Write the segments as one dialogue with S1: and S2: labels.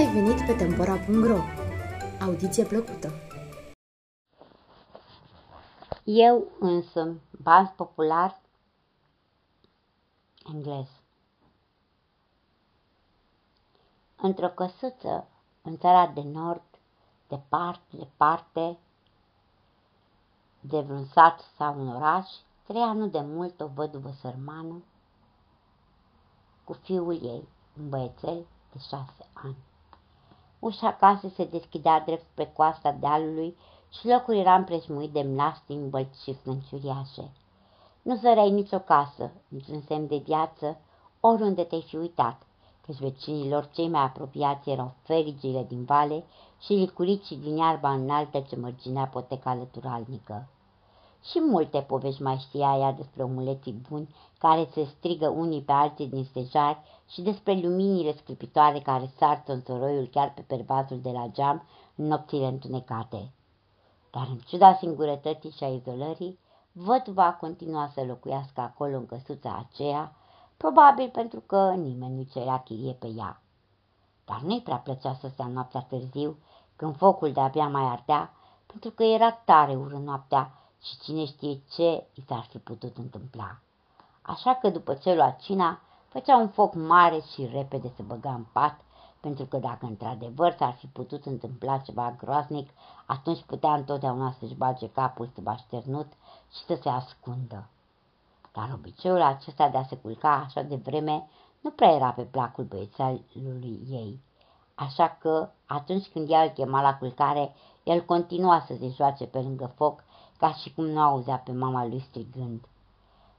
S1: ai venit pe Tempora.ro! Audiție plăcută!
S2: Eu însă, baz popular englez. Într-o căsuță, în țara de nord, departe, departe, de vreun sat sau un oraș, trăia nu de mult o văduvă sărmană cu fiul ei, un băiețel de șase ani. Ușa casei se deschidea drept spre coasta dealului și locul era împrejmuit de mlaștini, bălți și slânciuriașe. Nu zăreai nicio casă, niciun semn de viață, oriunde te-ai fi uitat, căci vecinilor cei mai apropiați erau ferigile din vale și licuricii din iarba înaltă ce mărginea poteca lăturalnică. Și multe povești mai știa ea despre omuleții buni care se strigă unii pe alții din stejari și despre luminile sclipitoare care sar tonțoroiul chiar pe pervazul de la geam în nopțile întunecate. Dar în ciuda singurătății și a izolării, va continua să locuiască acolo în căsuța aceea, probabil pentru că nimeni nu cerea chirie pe ea. Dar nu-i prea plăcea să stea noaptea târziu, când focul de-abia mai ardea, pentru că era tare ură noaptea și cine știe ce i s-ar fi putut întâmpla. Așa că după ce lua cina, făcea un foc mare și repede se băga în pat, pentru că dacă într-adevăr s-ar fi putut întâmpla ceva groaznic, atunci putea întotdeauna să-și bage capul sub așternut și să se ascundă. Dar obiceiul acesta de a se culca așa de vreme nu prea era pe placul băiețelului ei. Așa că, atunci când ea îl chema la culcare, el continua să se joace pe lângă foc, ca și cum nu auzea pe mama lui strigând.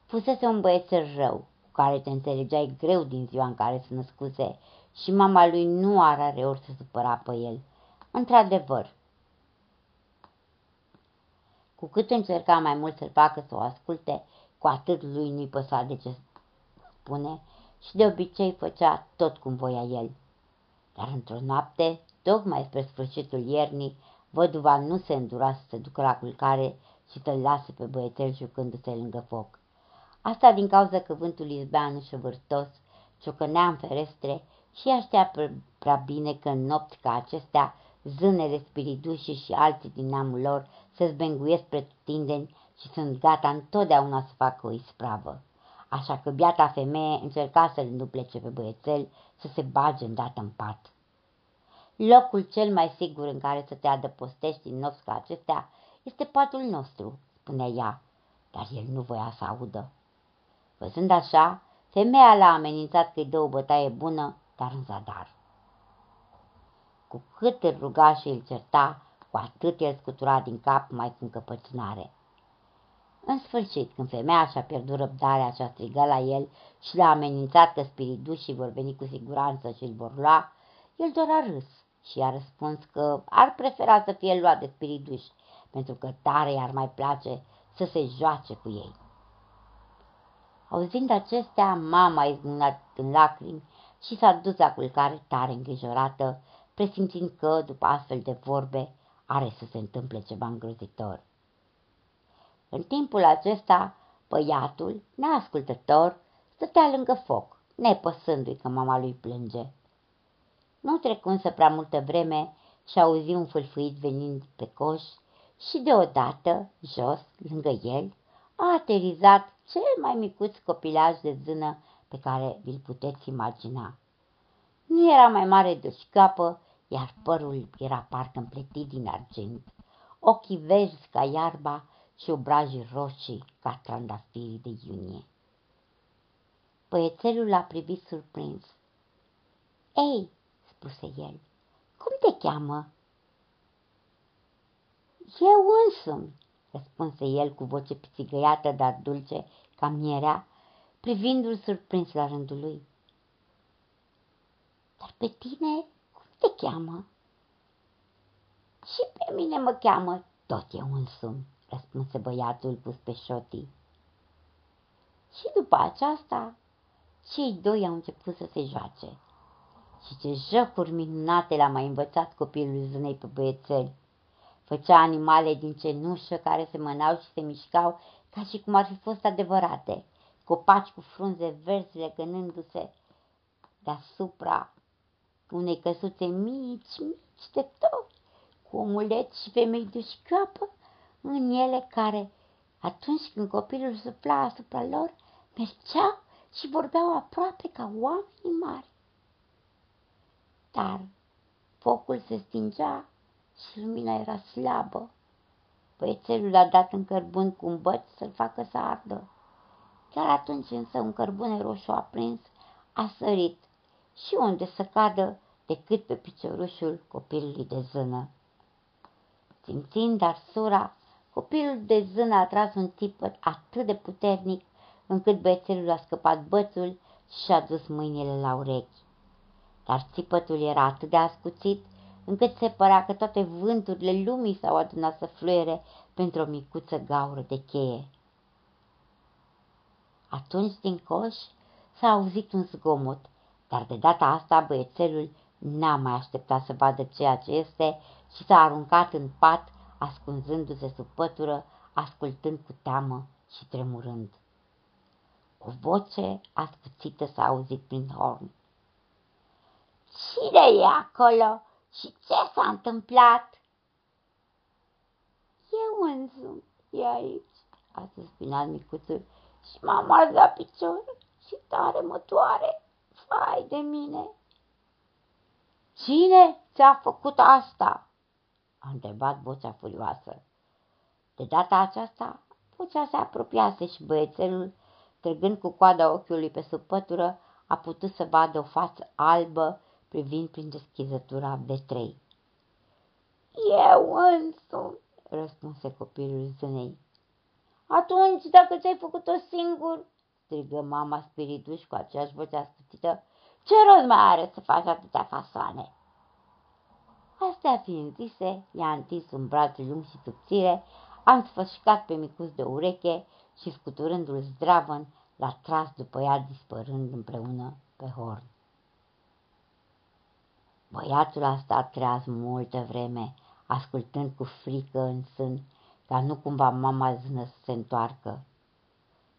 S2: Fusese un băiețel rău, cu care te înțelegeai greu din ziua în care se născuse și mama lui nu are ori să supăra pe el. Într-adevăr, cu cât încerca mai mult să-l facă să o asculte, cu atât lui nu-i păsa de ce spune și de obicei făcea tot cum voia el. Dar într-o noapte, tocmai spre sfârșitul iernii, văduva nu se îndura să se ducă la culcare și să-l lase pe băiețel jucându-se lângă foc. Asta din cauza că vântul izbeanu și vârtos ciocănea în ferestre și ea știa prea bine că în nopți ca acestea zânele spiriduși și alții din neamul lor se zbenguiesc pretutindeni și sunt gata întotdeauna să facă o ispravă. Așa că biata femeie încerca să-l înduplece pe băiețel să se bage îndată în pat. Locul cel mai sigur în care să te adăpostești în nopți ca acestea este patul nostru, spunea ea, dar el nu voia să audă. Văzând așa, femeia l-a amenințat că-i dă o bătaie bună, dar în zadar. Cu cât îl ruga și îl certa, cu atât el scutura din cap mai cu încăpățânare. În sfârșit, când femeia și-a pierdut răbdarea și a strigat la el și l-a amenințat că spiritușii vor veni cu siguranță și îl vor lua, el doar a râs și a răspuns că ar prefera să fie luat de spirituși, pentru că tare i-ar mai place să se joace cu ei. Auzind acestea, mama a izbunat în lacrimi și s-a dus la culcare tare îngrijorată, presimțind că, după astfel de vorbe, are să se întâmple ceva îngrozitor. În timpul acesta, băiatul, neascultător, stătea lângă foc, nepăsându-i că mama lui plânge. Nu trecu însă prea multă vreme și auzi un fâlfâit venind pe coș și deodată, jos, lângă el, a aterizat cel mai micuț copilaj de zână pe care vi-l puteți imagina. Nu era mai mare de scapă, iar părul era parcă împletit din argint, ochii verzi ca iarba și obrajii roșii ca trandafirii de iunie. Băiețelul l-a privit surprins. Ei, spuse el, cum te cheamă? Eu însumi, răspunse el cu voce pițigăiată, dar dulce, ca mierea, privindu-l surprins la rândul lui. Dar pe tine cum te cheamă? Și pe mine mă cheamă tot eu însumi, răspunse băiatul pus pe șotii. Și după aceasta, cei doi au început să se joace. Și ce jocuri minunate l-a mai învățat copilul zânei pe băiețel. Făcea animale din cenușă care se mânau și se mișcau ca și cum ar fi fost adevărate, copaci cu frunze verzi legănându-se deasupra unei căsuțe mici, mici de tot, cu omuleți și femei de șchioapă în ele care, atunci când copilul sufla asupra lor, mergeau și vorbeau aproape ca oameni mari. Dar focul se stingea și lumina era slabă. Băiețelul a dat în cărbun cu un băț să-l facă să ardă. Chiar atunci însă un cărbune roșu aprins a sărit și unde să cadă decât pe piciorușul copilului de zână. Simțind arsura, copilul de zână a tras un tipăt atât de puternic încât băiețelul a scăpat bățul și a dus mâinile la urechi. Dar țipătul era atât de ascuțit încât se părea că toate vânturile lumii s-au adunat să fluiere pentru o micuță gaură de cheie. Atunci din coș s-a auzit un zgomot, dar de data asta băiețelul n-a mai așteptat să vadă ceea ce este și s-a aruncat în pat, ascunzându-se sub pătură, ascultând cu teamă și tremurând. O voce ascuțită s-a auzit prin horn. Cine e acolo și ce s-a întâmplat? Eu însumi e aici, a suspinat micuțul și m-am ars la picior și tare mă doare. Fai de mine! Cine ți-a făcut asta? a întrebat vocea furioasă. De data aceasta, vocea se apropiase și băiețelul, trăgând cu coada ochiului pe sub pătură, a putut să vadă o față albă privind prin deschizătura de trei. Eu însumi, răspunse copilul zânei. Atunci, dacă ți-ai făcut-o singur, strigă mama spirituș cu aceeași voce ascuțită, ce rost mai are să faci atâtea fasoane? Astea fiind zise, i-a întins un braț lung și subțire, a însfășcat pe micuț de ureche și scuturându-l zdravăn, l-a tras după ea dispărând împreună pe horn. Băiatul a stat treaz multă vreme, ascultând cu frică în sân, ca nu cumva mama zână să se întoarcă.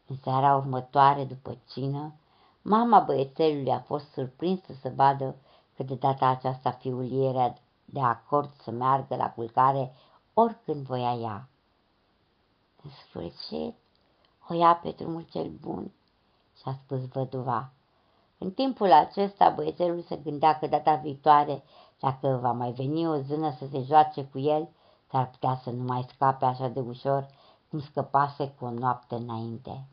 S2: În seara următoare, după cină, mama băiețelului a fost surprinsă să vadă că de data aceasta fiul ei era de acord să meargă la culcare oricând voia ea. În sfârșit, o ia pe drumul cel bun, și-a spus văduva. În timpul acesta, băiețelul se gândea că data viitoare, dacă va mai veni o zână să se joace cu el, s-ar putea să nu mai scape așa de ușor cum scăpase cu o noapte înainte.